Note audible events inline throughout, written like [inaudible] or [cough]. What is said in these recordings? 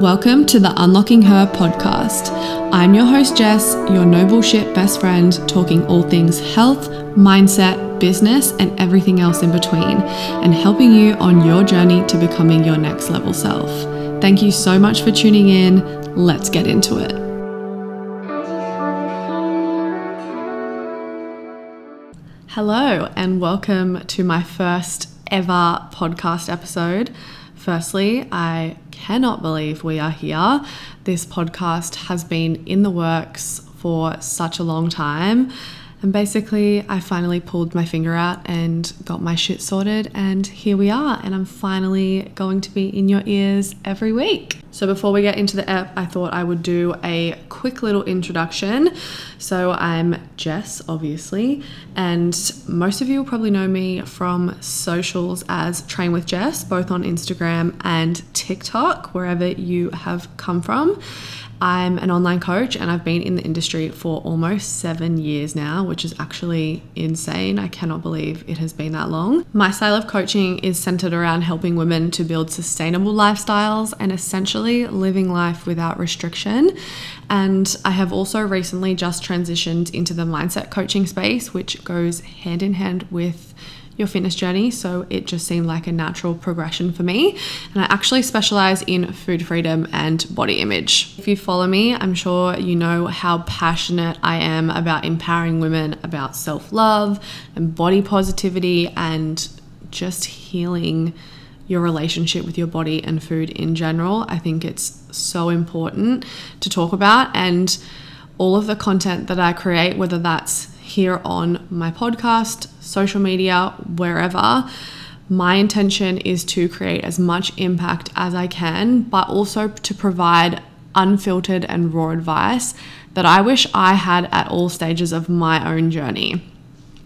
Welcome to the Unlocking Her podcast. I'm your host, Jess, your no bullshit best friend, talking all things health, mindset, business, and everything else in between, and helping you on your journey to becoming your next level self. Thank you so much for tuning in. Let's get into it. Hello, and welcome to my first ever podcast episode. Firstly, I cannot believe we are here. This podcast has been in the works for such a long time. And basically, I finally pulled my finger out and got my shit sorted, and here we are. And I'm finally going to be in your ears every week. So, before we get into the app, I thought I would do a quick little introduction. So, I'm Jess, obviously, and most of you will probably know me from socials as Train with Jess, both on Instagram and TikTok, wherever you have come from. I'm an online coach and I've been in the industry for almost seven years now, which is actually insane. I cannot believe it has been that long. My style of coaching is centered around helping women to build sustainable lifestyles and essentially living life without restriction. And I have also recently just transitioned into the mindset coaching space, which goes hand in hand with your fitness journey. So it just seemed like a natural progression for me. And I actually specialize in food freedom and body image. If you follow me, I'm sure you know how passionate I am about empowering women about self love and body positivity and just healing your relationship with your body and food in general. I think it's so important to talk about. And all of the content that I create, whether that's here on my podcast, social media, wherever. My intention is to create as much impact as I can, but also to provide unfiltered and raw advice that I wish I had at all stages of my own journey.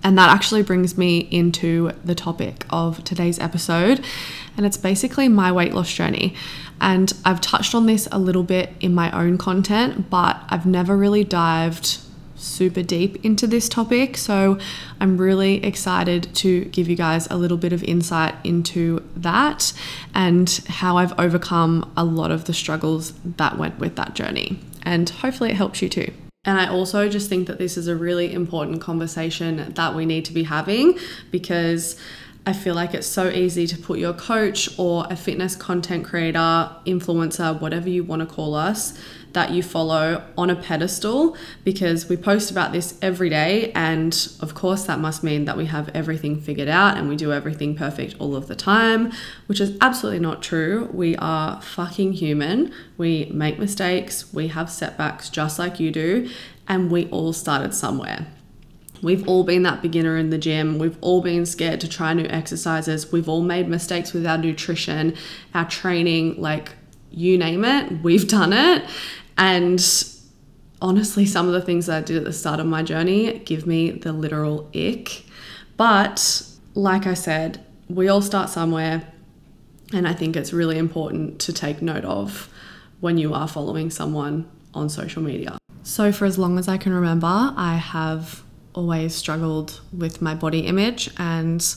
And that actually brings me into the topic of today's episode, and it's basically my weight loss journey. And I've touched on this a little bit in my own content, but I've never really dived super deep into this topic. So I'm really excited to give you guys a little bit of insight into that and how I've overcome a lot of the struggles that went with that journey. And hopefully it helps you too. And I also just think that this is a really important conversation that we need to be having because I feel like it's so easy to put your coach or a fitness content creator, influencer, whatever you want to call us, that you follow on a pedestal because we post about this every day. And of course, that must mean that we have everything figured out and we do everything perfect all of the time, which is absolutely not true. We are fucking human. We make mistakes, we have setbacks just like you do, and we all started somewhere. We've all been that beginner in the gym. We've all been scared to try new exercises. We've all made mistakes with our nutrition, our training, like you name it, we've done it. And honestly, some of the things that I did at the start of my journey give me the literal ick. But like I said, we all start somewhere. And I think it's really important to take note of when you are following someone on social media. So, for as long as I can remember, I have always struggled with my body image and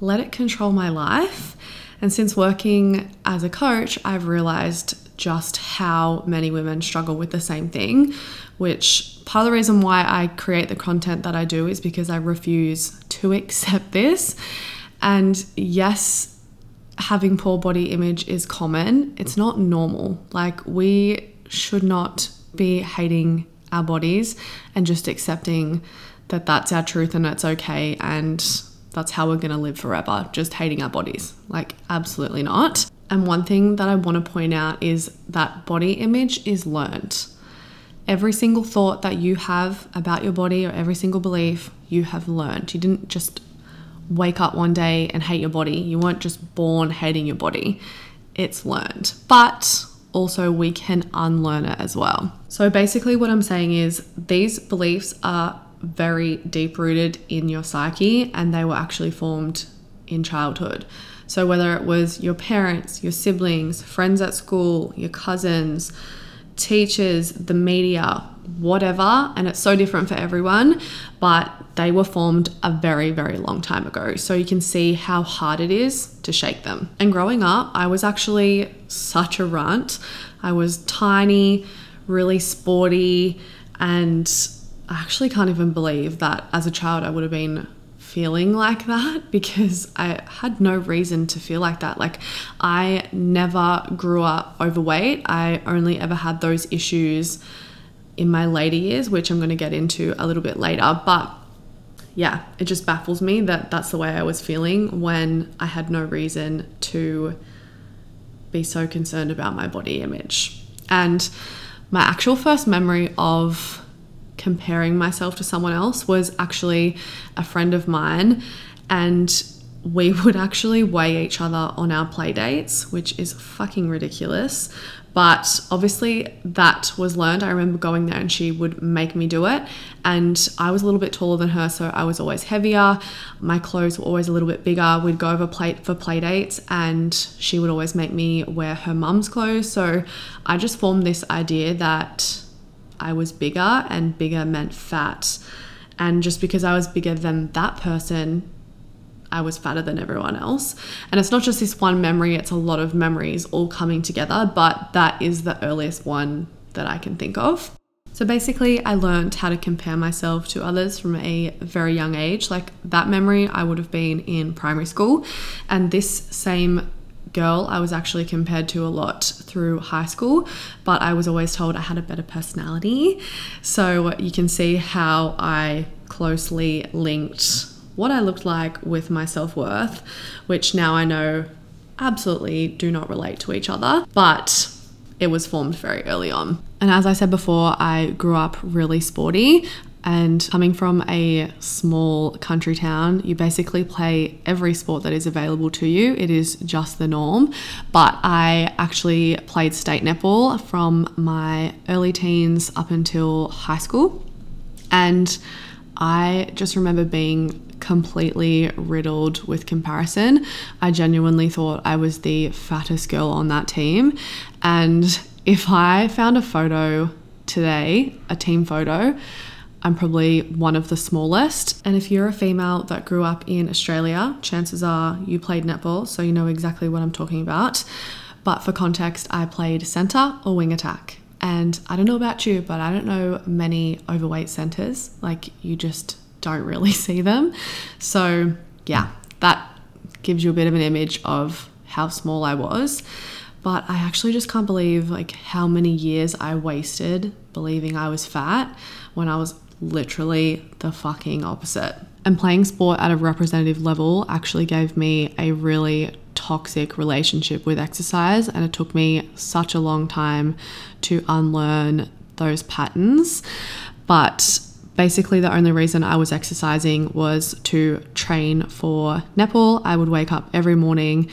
let it control my life. And since working as a coach, I've realized just how many women struggle with the same thing, which part of the reason why I create the content that I do is because I refuse to [laughs] accept this. And yes, having poor body image is common, it's not normal. Like, we should not be hating our bodies and just accepting that that's our truth and it's okay and that's how we're going to live forever, just hating our bodies. Like, absolutely not. And one thing that I want to point out is that body image is learned. Every single thought that you have about your body or every single belief you have learned. You didn't just wake up one day and hate your body. You weren't just born hating your body. It's learned. But also, we can unlearn it as well. So, basically, what I'm saying is these beliefs are very deep rooted in your psyche and they were actually formed in childhood. So, whether it was your parents, your siblings, friends at school, your cousins, teachers, the media, whatever, and it's so different for everyone, but they were formed a very, very long time ago. So you can see how hard it is to shake them. And growing up, I was actually such a runt. I was tiny, really sporty, and I actually can't even believe that as a child I would have been feeling like that [laughs] because I had no reason to feel like that. Like, I never grew up overweight. I only ever had those issues in my later years, which I'm going to get into a little bit later. But yeah, it just baffles me that that's the way I was feeling when I had no reason to be so concerned about my body image. And my actual first memory of comparing myself to someone else was actually a friend of mine and we [laughs] would actually weigh each other on our play dates, which is fucking ridiculous. But obviously, that was learned. I remember going there and she would make me do it. And I was a little bit taller than her, so I was always heavier. My clothes were always a little bit bigger. We'd go over plate for play dates, and she would always make me wear her mum's clothes. So I just formed this idea that I was bigger, and bigger meant fat. And just because I was bigger than that person, I was fatter than everyone else. And it's not just this one memory, it's a lot of memories all coming together, but that is the earliest one that I can think of. So basically, I learned how to compare myself to others from a very young age. Like that memory, I would have been in primary school, and this same girl I was actually compared to a lot through high school, but I was always told I had a better personality. So you can see how I closely linked what I looked like with my self worth, which now I know absolutely do not relate to each other, but it was formed very early on. And as I said before, I grew up really sporty. And coming from a small country town, you basically play every sport that is available to you. It is just the norm. But I actually played state netball from my early teens up until high school. And I just remember being completely riddled with comparison. I genuinely thought I was the fattest girl on that team. And if I found a photo today, a team photo, I'm probably one of the smallest. And if you're a female that grew up in Australia, chances are you played netball, so you know exactly what I'm talking about. But for context, I played centre or wing attack. And I don't know about you, but I don't know many overweight centres. Like, you just don't really [laughs] see them. So, yeah, that gives you a bit of an image of how small I was. But I actually just can't believe like how many years I wasted believing I was fat when I was literally the fucking opposite. And playing sport at a representative level actually gave me a really toxic relationship with exercise, and it took me such a long time to unlearn those patterns. But basically, the only reason I was exercising was to train for netball. I would wake up every morning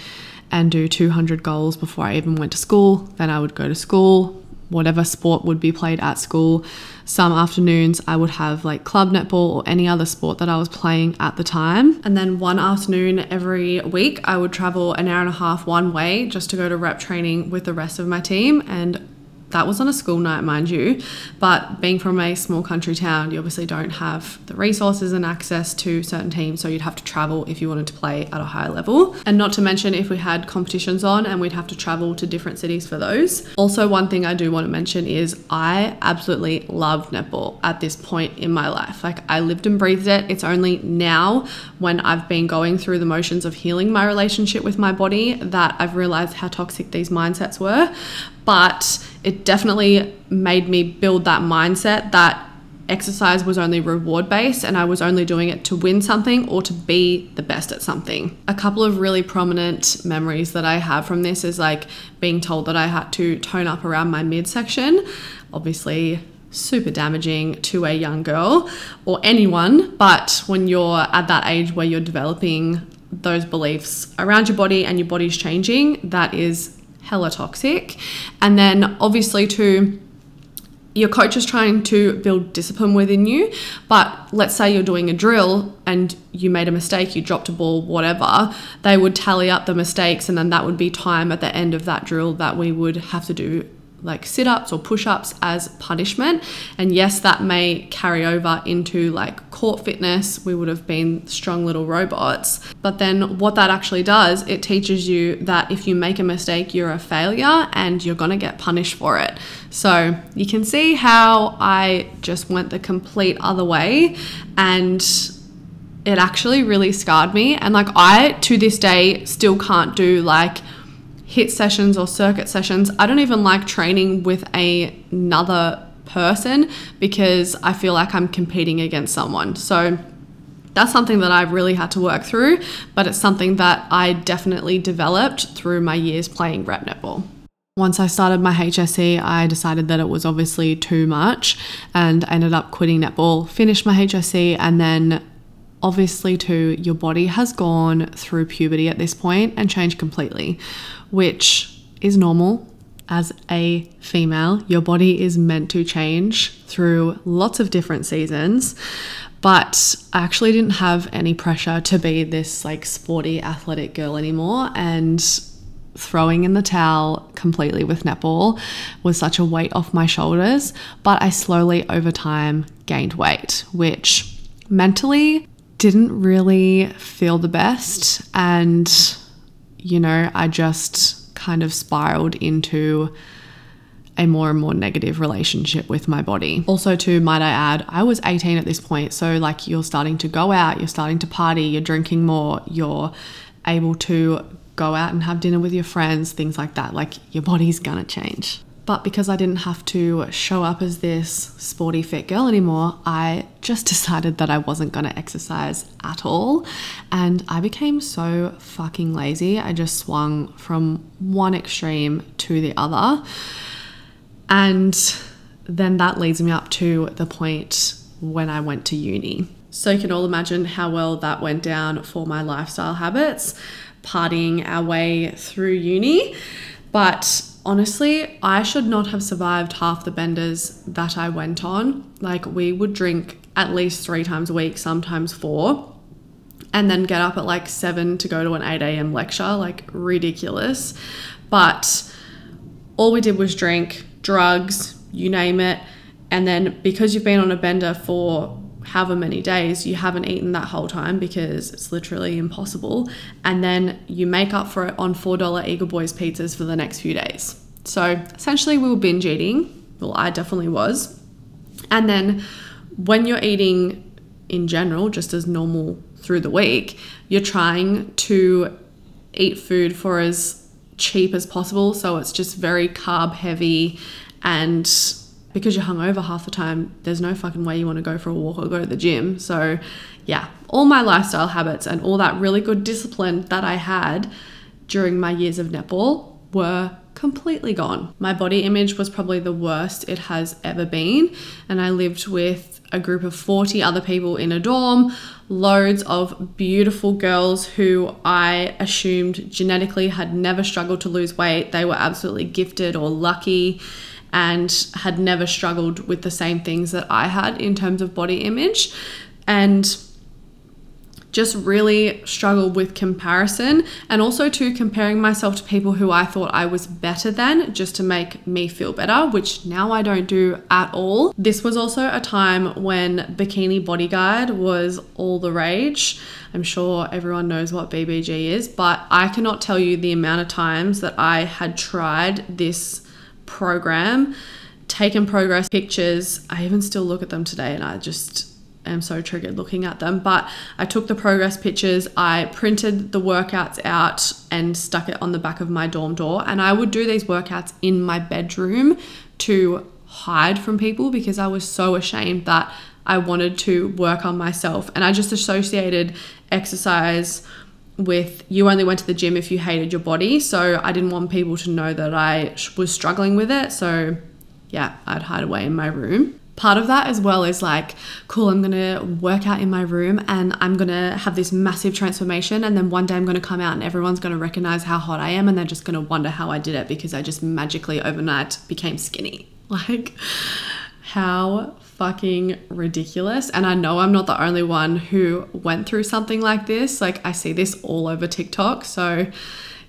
and do 200 goals before I even went to school. Then I would go to school, whatever sport would be played at school. Some afternoons I would have like club netball or any other sport that I was playing at the time. And then one afternoon every week I would travel an hour and a half one way just to go to rep training with the rest of my team and that was on a school night, mind you. But being from a small country town, you obviously don't have the resources and access to certain teams, so you'd have to travel if you wanted to play at a higher level. And not to mention if we had competitions on and we'd have to travel to different cities for those. Also, one thing I do want to mention is I absolutely loved netball at this point in my life. Like I lived and breathed it. It's only now when I've been going through the motions of healing my relationship with my body that I've realized how toxic these mindsets were but it definitely made me build that mindset that exercise was only reward based and I was only doing it to win something or to be the best at something. A couple of really prominent memories that I have from this is like being told that I had to tone up around my midsection. Obviously, super damaging to a young girl or anyone, but when you're at that age where you're developing those beliefs around your body and your body's changing, that is hella toxic. And then obviously to your coach is trying to build discipline within you, but let's say you're doing a drill and you made a mistake, you dropped a ball, whatever, they would tally up the mistakes and then that would be time at the end of that drill that we would have to do like sit ups or push ups as punishment. And yes, that may carry over into like court fitness. We would have been strong little robots. But then what that actually does, it teaches you that if you make a mistake, you're a failure and you're going to get punished for it. So you can see how I just went the complete other way and it actually really scarred me. And like, I to this day still can't do like HIIT sessions or circuit sessions. I don't even like training with a, another person because I feel like I'm competing against someone. So that's something that I've really had to work through, but it's something that I definitely developed through my years playing rep netball. Once I started my HSC, I decided that it was obviously too much and I ended up quitting netball, finished my HSC, and then obviously, too, your body has gone through puberty at this point and changed completely, which is normal. As a female, your body is meant to change through lots of different seasons. But I actually didn't have any pressure to be this like sporty athletic girl anymore. And throwing in the towel completely with netball was such a weight off my shoulders. But I slowly over time gained weight, which mentally didn't really feel the best. And, you know, I just kind of spiraled into a more and more negative relationship with my body. Also, too, might I add, I was 18 at this point. So, like, you're starting to go out, you're starting to party, you're drinking more, you're able to go out and have dinner with your friends, things like that. Like, your body's gonna change. But because I didn't have to show up as this sporty fit girl anymore, I just [laughs] decided that I wasn't going to exercise at all. And I became so fucking lazy. I just swung from one extreme to the other. And then that leads me up to the point when I went to uni. So you can all imagine how well that went down for my lifestyle habits, partying our way through uni. But honestly, I should not have survived half the benders that I went on. Like, we would drink at least three times a week, sometimes four, and then get up at like seven to go to an 8 a.m. lecture. Like, ridiculous. But all we did was drink, drugs, you name it. And then because you've been on a bender for however many days, you haven't eaten that whole time because it's literally impossible. And then you make up for it on $4 Eagle Boys pizzas for the next few days. So essentially, we were binge eating. Well, I definitely was. And then when you're eating in general, just as normal through the week, you're trying to eat food for as cheap as possible. So it's just very carb heavy and because you're hungover half the time, there's no fucking way you want to go for a walk or go to the gym. So, yeah, all my lifestyle habits and all that really good discipline that I had during my years of netball were completely gone. My body image was probably the worst it has ever been, and I lived with a group of 40 other people in a dorm, loads of beautiful girls who I assumed genetically had never struggled to lose weight. They were absolutely gifted or lucky and had never struggled with the same things that I had in terms of body image. And just really struggled with comparison and also to comparing myself to people who I thought I was better than just to make me feel better, which now I don't do at all. This was also a time when Bikini Body Guide was all the rage. I'm sure everyone knows what BBG is, but I cannot tell you the amount of times that I had tried this program, taken progress pictures. I even still look at them today and I just am so triggered looking at them. But I took the progress pictures, I printed the workouts out and stuck it on the back of my dorm door. And I would do these workouts in my bedroom to hide from people because I was so ashamed that I wanted to work on myself. And I just associated exercise with you only went to the gym if you hated your body. So I didn't want people to know that I was struggling with it. So yeah, I'd hide away in my room. Part of that as well is like, cool, I'm gonna work out in my room and I'm gonna have this massive transformation. And then one day I'm gonna come out and everyone's gonna recognize how hot I am and they're just gonna wonder how I did it because I just magically overnight became skinny. [laughs] Like, how fucking ridiculous. And I know I'm not the only one who went through something like this. Like, I see this all over TikTok. So,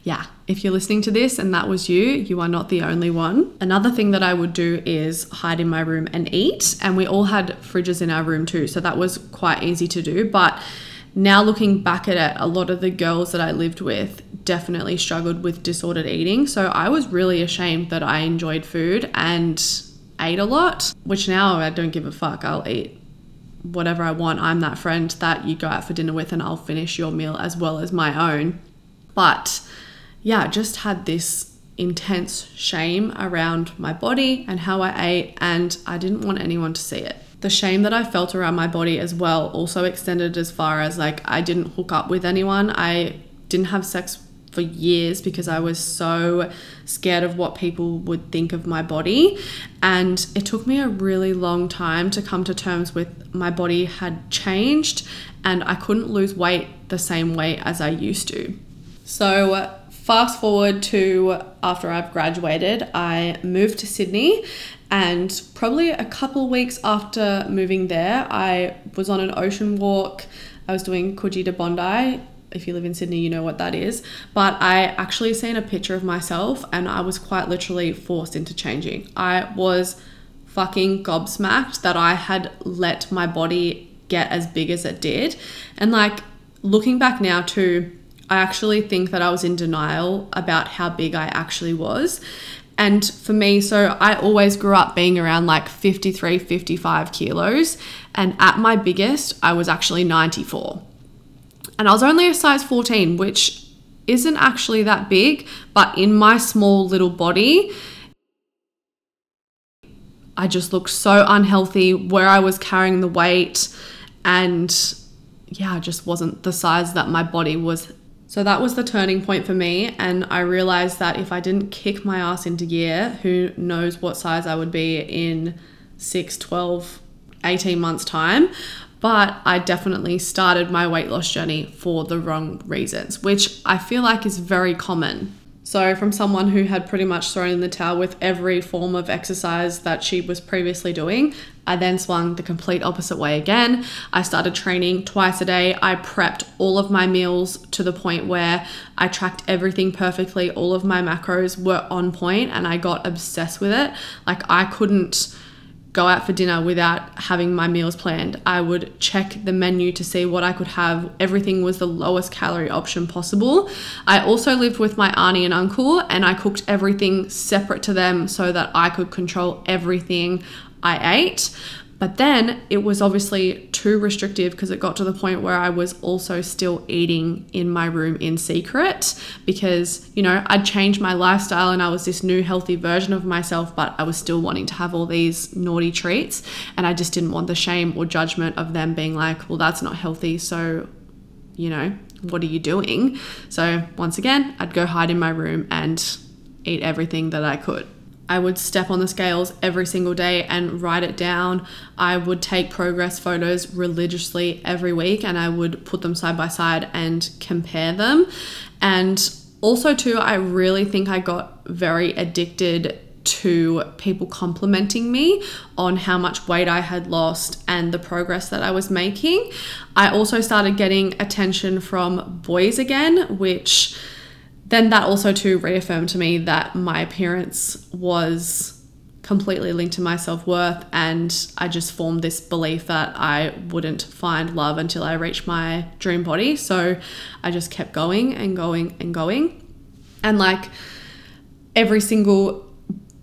yeah, if you're listening to this and that was you, you are not the only one. Another thing that I would do is hide in my room and eat. And we all had fridges in our room too. So that was quite easy to do. But now looking back at it, a lot of the girls that I lived with definitely struggled with disordered eating. So I was really ashamed that I enjoyed food and ate a lot, which now I don't give a fuck. I'll eat whatever I want. I'm that friend that you go out for dinner with and I'll finish your meal as well as my own. But yeah, just had this intense shame around my body and how I ate, and I didn't want anyone to see it. The shame that I felt around my body as well also extended as far as like I didn't hook up with anyone. I didn't have sex for years because I was so scared of what people would think of my body. And it took me a really long time to come to terms with my body had changed and I couldn't lose weight the same way as I used to. So, fast forward to after I've graduated, I moved to Sydney. And probably a couple weeks after moving there, I was on an ocean walk. I was doing Coogee to Bondi if you live in Sydney, you know what that is. But I actually seen a picture of myself and I was quite literally forced into changing. I was fucking gobsmacked that I had let my body get as big as it did. And like looking back now to I actually think that I was in denial about how big I actually was. And for me, so I always grew up being around like 53, 55 kilos. And at my biggest, I was actually 94 and I was only a size 14, which isn't actually that big, but in my small little body, I just looked so unhealthy where I was carrying the weight and yeah, I just wasn't the size that my body was. So that was the turning point for me. And I realized that if I didn't kick my ass into gear, who knows what size I would be in 6, 12, 18 months' time but I definitely started my weight loss journey for the wrong reasons, which I feel like is very common. So, from someone who had pretty much thrown in the towel with every form of exercise that she was previously doing, I then swung the complete opposite way again. I started training twice a day. I prepped all of my meals to the point where I tracked everything perfectly. All of my macros were on point and I got obsessed with it. Like, I couldn't go out for dinner without having my meals planned. I would check the menu to see what I could have. Everything was the lowest calorie option possible. I also lived with my auntie and uncle, and I cooked everything separate to them so that I could control everything I ate. But then it was obviously too restrictive because it got to the point where I was also still eating in my room in secret because, you know, I'd changed my lifestyle and I was this new healthy version of myself, but I was still wanting to have all these naughty treats. And I just didn't want the shame or judgment of them being like, well, that's not healthy. So, you know, what are you doing? So, once again, I'd go hide in my room and eat everything that I could. I would step on the scales every single day and write it down. I would take progress photos religiously every week and I would put them side by side and compare them. And also, too, I really think I got very addicted to people complimenting me on how much weight I had lost and the progress that I was making. I also started getting attention from boys again, which then that also too reaffirmed to me that my appearance was completely linked to my self-worth and I just formed this belief that I wouldn't find love until I reached my dream body. So I just kept going and going and going. And like every single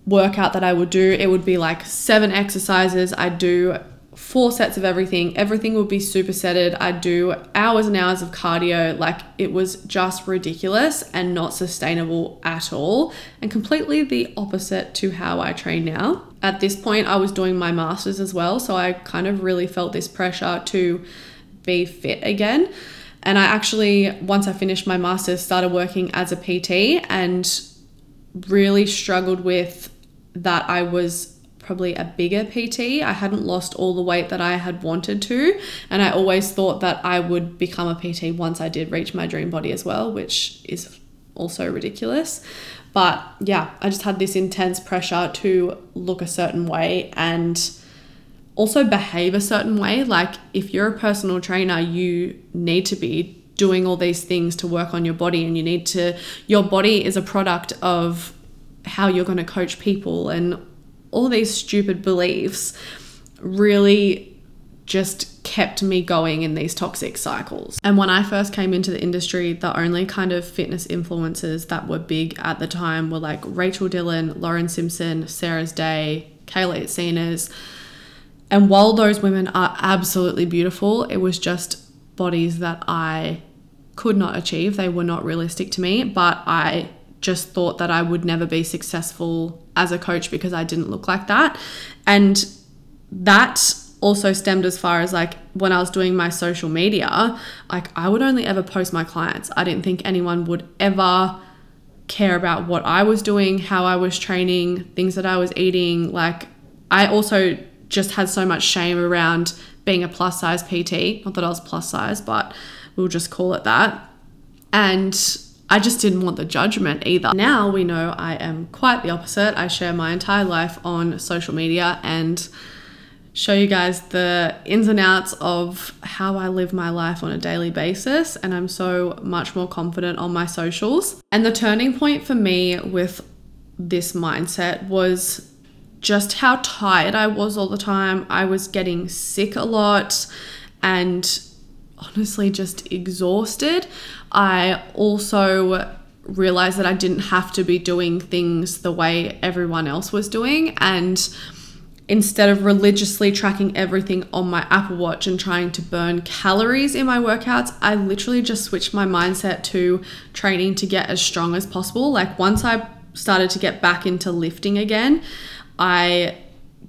workout that I would do, it would be like seven exercises. I'd do four sets of everything. Everything would be supersetted. I'd do hours and hours of cardio. Like it was just ridiculous and not sustainable at all, and completely the opposite to how I train now. At this point, I was doing my master's as well, so I kind of really felt this pressure to be fit again. And I actually, once I finished my master's, started working as a PT and really struggled with that I was probably a bigger PT. I hadn't lost all the weight that I had wanted to. And I always thought that I would become a PT once I did reach my dream body as well, which is also ridiculous. But yeah, I just had this intense pressure to look a certain way and also behave a certain way. Like, if you're a personal trainer, you need to be doing all these things to work on your body and you need to your body is a product of how you're going to coach people and all these stupid beliefs really just kept me going in these toxic cycles. And when I first came into the industry, the only kind of fitness influencers that were big at the time were like Rachel Dillon, Lauren Simpson, Sarah's Day, Kayla Itsines. And while those women are absolutely beautiful, it was just bodies that I could not achieve. They were not realistic to me, but I just thought that I would never be successful as a coach because I didn't look like that. And that also stemmed as far as like when I was doing my social media, like I would only ever post my clients. I didn't think anyone would ever care about what I was doing, how I was training, things that I was eating. Like I also just had so much shame around being a plus size PT. Not that I was plus size, but we'll just call it that. And I just didn't want the judgment either. Now we know I am quite the opposite. I share my entire life on social media and show you guys the ins and outs of how I live my life on a daily basis. And I'm so much more confident on my socials. And the turning point for me with this mindset was just how tired I was all the time. I was getting sick a lot and honestly just exhausted. I also realized that I didn't have to be doing things the way everyone else was doing. And instead of religiously tracking everything on my Apple Watch and trying to burn calories in my workouts, I literally just switched my mindset to training to get as strong as possible. Like once I started to get back into lifting again, I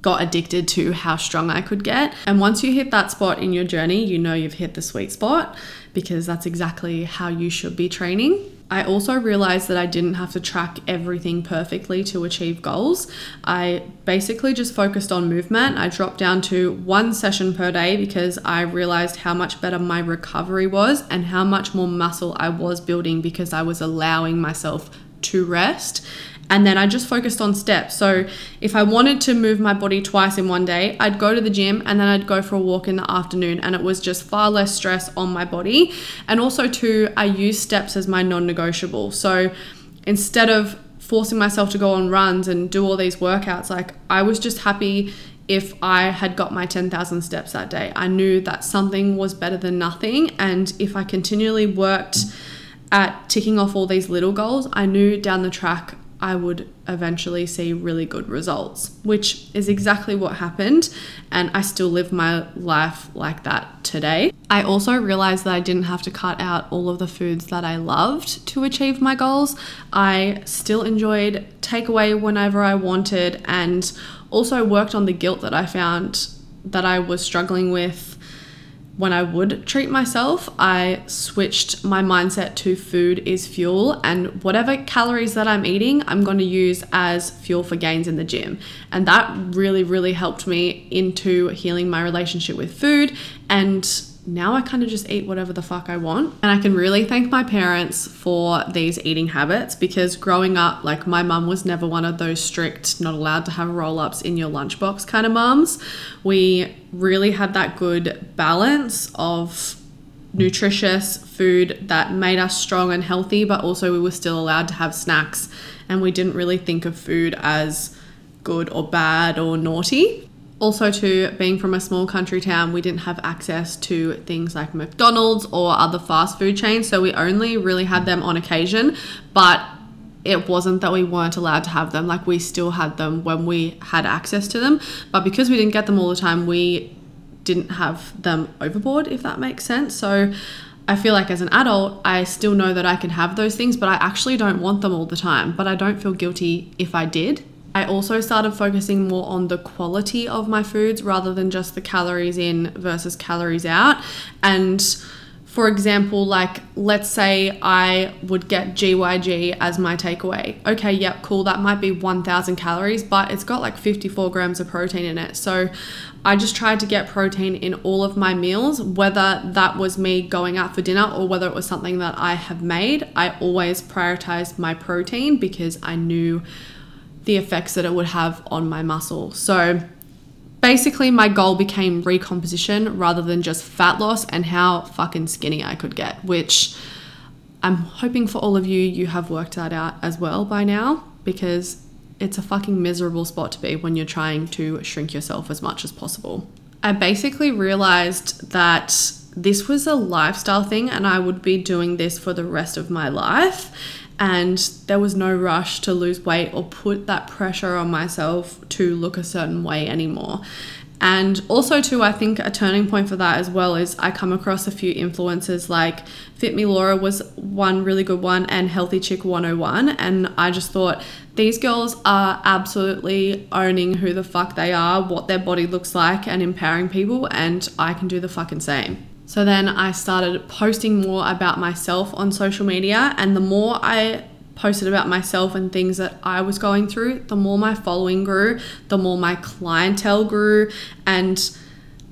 got addicted to how strong I could get. And once you hit that spot in your journey, you know you've hit the sweet spot because that's exactly how you should be training. I also realized that I didn't have to track everything perfectly to achieve goals. I basically just focused on movement. I dropped down to one session per day because I realized how much better my recovery was and how much more muscle I was building because I was allowing myself to rest and then I just focused on steps. So if I wanted to move my body twice in one day, I'd go to the gym and then I'd go for a walk in the afternoon, and it was just far less stress on my body. And also, too, I use steps as my non negotiable. So instead of forcing myself to go on runs and do all these workouts, like I was just happy if I had got my 10,000 steps that day. I knew that something was better than nothing. And if I continually worked at ticking off all these little goals, I knew down the track I would eventually see really good results, which is exactly what happened. And I still live my life like that today. I also realized that I didn't have to cut out all of the foods that I loved to achieve my goals. I still enjoyed takeaway whenever I wanted and also worked on the guilt that I found that I was struggling with when I would treat myself, I switched my mindset to food is fuel, and whatever calories that I'm eating, I'm going to use as fuel for gains in the gym. And that really, really helped me into healing my relationship with food and now I kind of just eat whatever the fuck I want. And I can really thank my parents for these eating habits because growing up, like my mum was never one of those strict, not allowed to have roll ups in your lunchbox kind of mums. We really had that good balance of nutritious food that made us strong and healthy, but also we were still allowed to have snacks and we didn't really think of food as good or bad or naughty also to being from a small country town we didn't have access to things like mcdonald's or other fast food chains so we only really had them on occasion but it wasn't that we weren't allowed to have them like we still had them when we had access to them but because we didn't get them all the time we didn't have them overboard if that makes sense so I feel like as an adult, I still know that I can have those things, but I actually don't want them all the time. But I don't feel guilty if I did. I also started focusing more on the quality of my foods rather than just the calories in versus calories out. And for example, like let's say I would get GYG as my takeaway. Okay, yep, cool. That might be 1000 calories, but it's got like 54 grams of protein in it. So I just tried to get protein in all of my meals, whether that was me going out for dinner or whether it was something that I have made. I always prioritized my protein because I knew the effects that it would have on my muscle. So basically my goal became recomposition rather than just fat loss and how fucking skinny I could get, which I'm hoping for all of you, you have worked that out as well by now because it's a fucking miserable spot to be when you're trying to shrink yourself as much as possible. I basically realized that this was a lifestyle thing and I would be doing this for the rest of my life. And there was no rush to lose weight or put that pressure on myself to look a certain way anymore. And also, too, I think a turning point for that as well is I come across a few influencers like Fit Me Laura was one really good one, and Healthy Chick 101. And I just thought these girls are absolutely owning who the fuck they are, what their body looks like, and empowering people. And I can do the fucking same. So then I started posting more about myself on social media, and the more I posted about myself and things that I was going through, the more my following grew, the more my clientele grew. And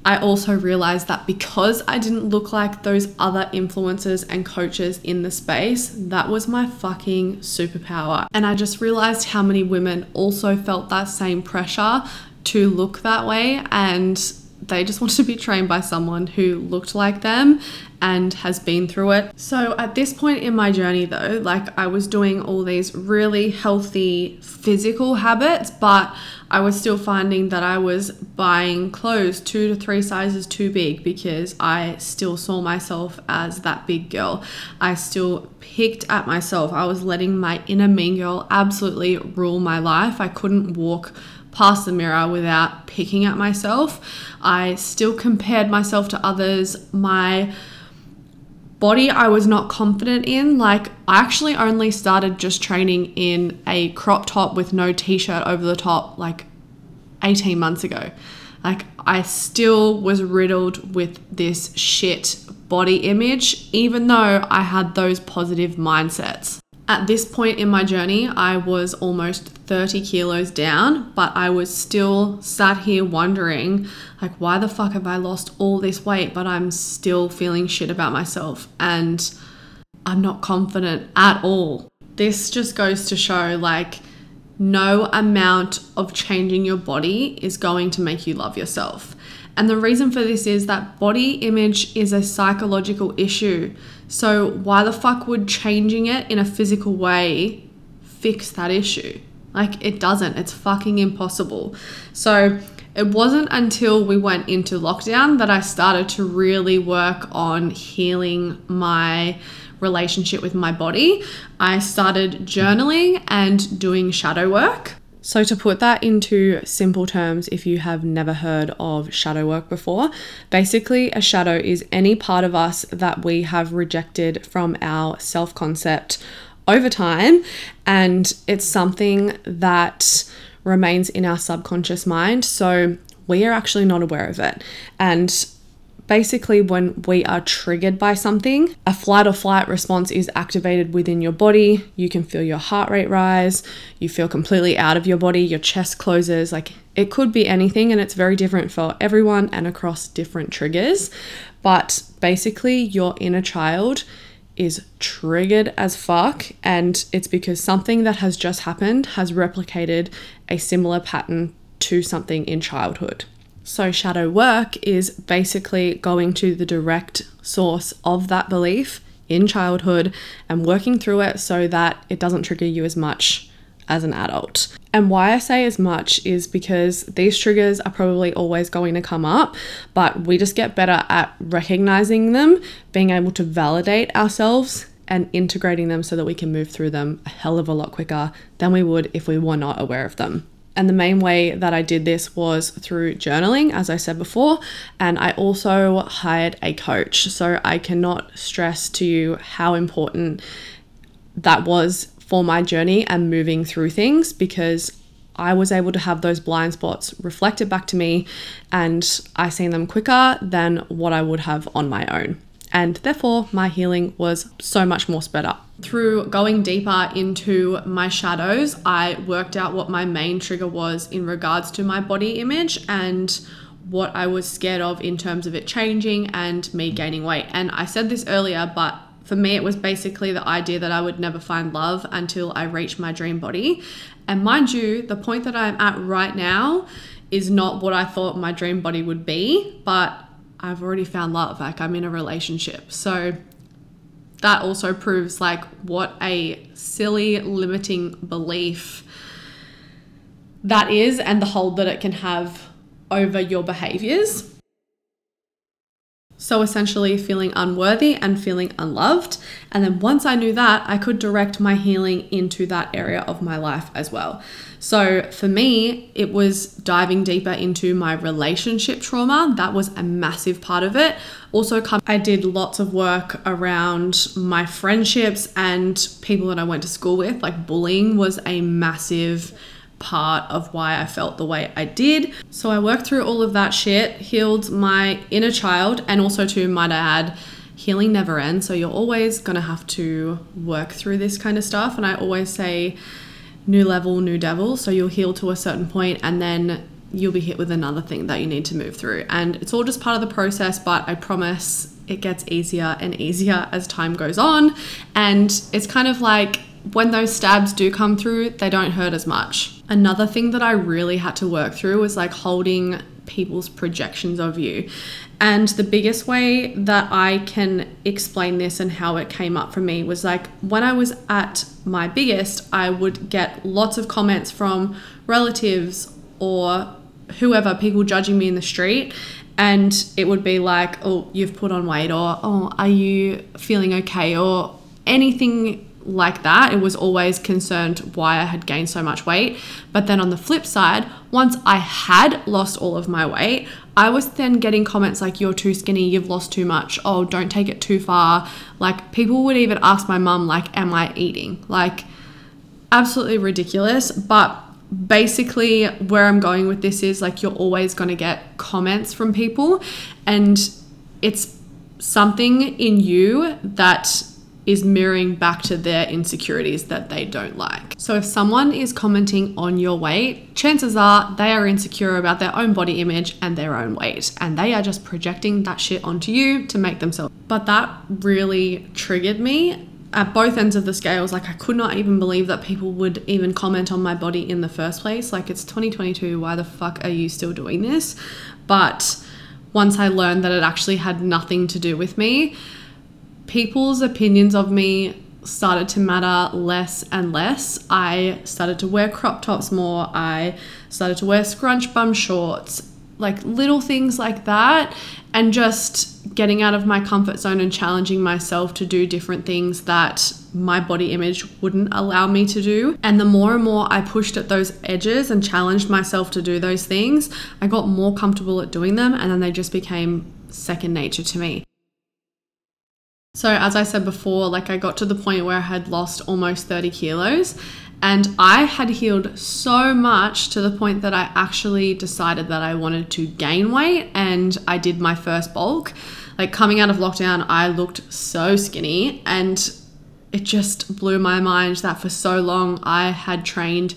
I also realized that because I didn't look like those other influencers and coaches in the space, that was my fucking superpower. And I just realized how many women also felt that same pressure to look that way and they just wanted to be trained by someone who looked like them and has been through it. So at this point in my journey, though, like I was doing all these really healthy physical habits, but I was still finding that I was buying clothes two to three sizes too big because I still saw myself as that big girl. I still picked at myself. I was letting my inner mean girl absolutely rule my life. I couldn't walk past the mirror without picking at myself. I still compared myself to others. My body I was not confident in. Like, I actually only started just training in a crop top with no t shirt over the top like 18 months ago. Like, I still was riddled with this shit body image, even though I had those positive mindsets. At this point in my journey, I was almost 30 kilos down, but I was still sat here wondering, like, why the fuck have I lost all this weight, but I'm still feeling shit about myself and I'm not confident at all. This just goes to show, like, no amount of changing your body is going to make you love yourself. And the reason for this is that body image is a psychological issue. So, why the fuck would changing it in a physical way fix that issue? Like, it doesn't. It's fucking impossible. So, it wasn't until we went into lockdown that I started to really work on healing my relationship with my body. I started journaling and doing shadow work. So, to put that into simple terms, if you have never heard of shadow work before, basically a shadow is any part of us that we have rejected from our self concept over time, and it's something that remains in our subconscious mind. So, we are actually not aware of it. And Basically, when we are triggered by something, a fight or flight response is activated within your body. You can feel your heart rate rise, you feel completely out of your body, your chest closes. Like it could be anything, and it's very different for everyone and across different triggers. But basically, your inner child is triggered as fuck, and it's because something that has just happened has replicated a similar pattern to something in childhood. So, shadow work is basically going to the direct source of that belief in childhood and working through it so that it doesn't trigger you as much as an adult. And why I say as much is because these triggers are probably always going to come up, but we just get better at recognizing them, being able to validate ourselves and integrating them so that we can move through them a hell of a lot quicker than we would if we were not aware of them. And the main way that I did this was through journaling, as I said before. And I also hired a coach. So I cannot stress to you how important that was for my journey and moving through things because I was able to have those blind spots reflected back to me and I seen them quicker than what I would have on my own and therefore my healing was so much more sped up. Through going deeper into my shadows, I worked out what my main trigger was in regards to my body image and what I was scared of in terms of it changing and me gaining weight. And I said this earlier, but for me, it was basically the idea that I would never find love until I reached my dream body. And mind you, the point that I'm at right now is not what I thought my dream body would be, but I've already found love. Like I'm in a relationship. So that also proves like what a silly limiting belief that is and the hold that it can have over your behaviors. So essentially, feeling unworthy and feeling unloved. And then once I knew that, I could direct my healing into that area of my life as well. So for me, it was diving deeper into my relationship trauma. That was a massive part of it. Also, I did lots of work around my friendships and people that I went to school with. Like bullying was a massive part of why I felt the way I did. So I worked through all of that shit, healed my inner child, and also to I add, healing never ends. So you're always gonna have to work through this kind of stuff. And I always say, new level, new devil. So you'll heal to a certain point and then you'll be hit with another thing that you need to move through. And it's all just part of the process, but I promise it gets easier and easier as time goes on. And it's kind of like when those stabs do come through, they don't hurt as much. Another thing that I really had to work through was like holding people's projections of you. And the biggest way that I can explain this and how it came up for me was like when I was at my biggest, I would get lots of comments from relatives or whoever, people judging me in the street. And it would be like, oh, you've put on weight, or oh, are you feeling okay, or anything like that. It was always concerned why I had gained so much weight. But then on the flip side, once I had lost all of my weight, I was then getting comments like, You're too skinny, you've lost too much, oh, don't take it too far. Like, people would even ask my mum, like, Am I eating? Like, absolutely ridiculous. But basically, where I'm going with this is like, you're always going to get comments from people, and it's something in you that is mirroring back to their insecurities that they don't like. So if someone is commenting on your weight, chances are they are insecure about their own body image and their own weight, and they are just projecting that shit onto you to make themselves. But that really triggered me at both ends of the scales. Like I could not even believe that people would even comment on my body in the first place. Like it's 2022, why the fuck are you still doing this? But once I learned that it actually had nothing to do with me, people's opinions of me started to matter less and less. I started to wear crop tops more. I started to wear scrunch bum shorts, like little things like that. And just getting out of my comfort zone and challenging myself to do different things that my body image wouldn't allow me to do. And the more and more I pushed at those edges and challenged myself to do those things, I got more comfortable at doing them. And then they just became second nature to me. So, as I said before, like I got to the point where I had lost almost 30 kilos and I had healed so much to the point that I actually decided that I wanted to gain weight and I did my first bulk. Like coming out of lockdown, I looked so skinny and it just blew my mind that for so long I had trained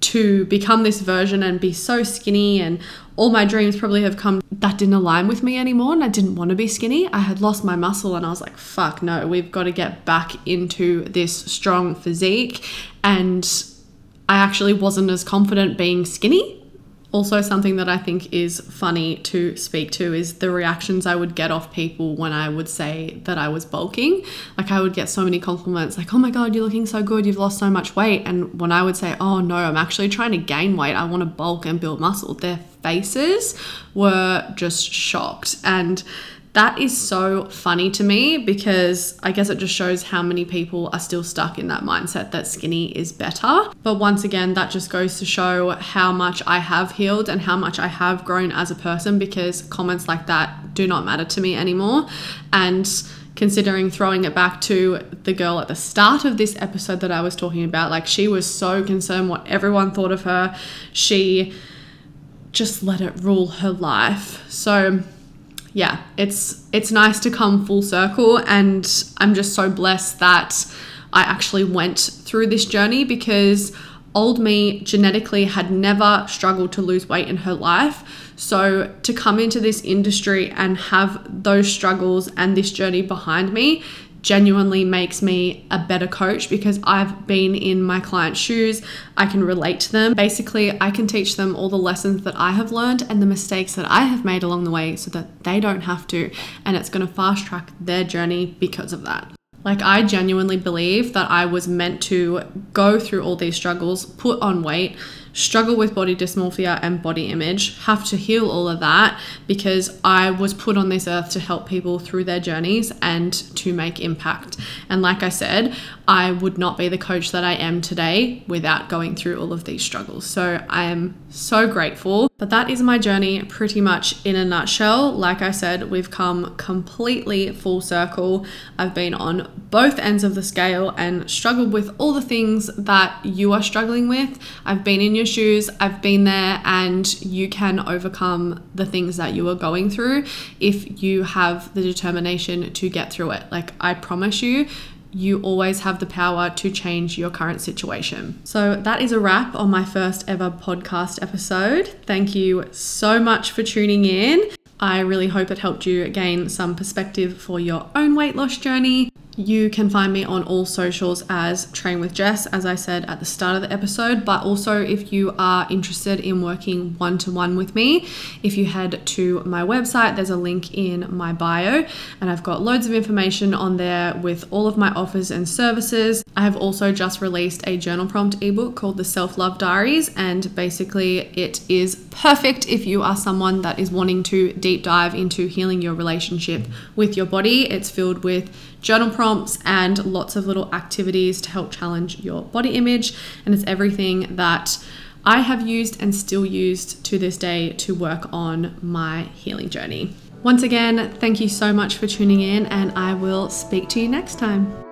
to become this version and be so skinny and all my dreams probably have come that didn't align with me anymore and I didn't want to be skinny. I had lost my muscle and I was like, fuck no, we've got to get back into this strong physique. And I actually wasn't as confident being skinny also, something that I think is funny to speak to is the reactions I would get off people when I would say that I was bulking. Like, I would get so many compliments, like, oh my God, you're looking so good, you've lost so much weight. And when I would say, oh no, I'm actually trying to gain weight, I want to bulk and build muscle, their faces were just shocked. And that is so funny to me because I guess it just shows how many people are still stuck in that mindset that skinny is better. But once again, that just goes to show how much I have healed and how much I have grown as a person because comments like that do not matter to me anymore. And considering throwing it back to the girl at the start of this episode that I was talking about, like she was so concerned what everyone thought of her. She just let it rule her life. So, yeah, it's it's nice to come full circle and I'm just so blessed that I actually went through this journey because old me genetically had never struggled to lose weight in her life. So to come into this industry and have those struggles and this journey behind me genuinely makes me a better coach because I've been in my client's shoes. I can relate to them. Basically, I can teach them all the lessons that I have learned and the mistakes that I have made along the way so that they don't have to. And it's going to fast track their journey because of that. Like, I genuinely believe that I was meant to go through all these struggles, put on weight, struggle with body dysmorphia and body image, have to heal all of that because I was put on this earth to help people through their journeys and to make impact. And like I said, I would not be the coach that I am today without going through all of these struggles. So I am so grateful. But that is my journey pretty much in a nutshell. Like I said, we've come completely full circle. I've been on both ends of the scale and struggled with all the things that you are struggling with. I've been in your shoes, I've been there, and you can overcome the things that you are going through if you have the determination to get through it. Like, I promise you, you always have the power to change your current situation. So, that is a wrap on my first ever podcast episode. Thank you so much for tuning in. I really hope it helped you gain some perspective for your own weight loss journey. You can find me on all socials as Train with Jess, as I said at the start of the episode. But also, if you are interested in working one to one with me, if you head to my website, there's a link in my bio, and I've got loads of information on there with all of my offers and services. I have also just released a journal prompt ebook called the Self Love Diaries, and basically, it is perfect if you are someone that is wanting to deep dive into healing your relationship with your body. It's filled with journal prompts and lots of little activities to help challenge your body image. And it's everything that I have used and still used to this day to work on my healing journey. Once again, thank you so much for tuning in, and I will speak to you next time.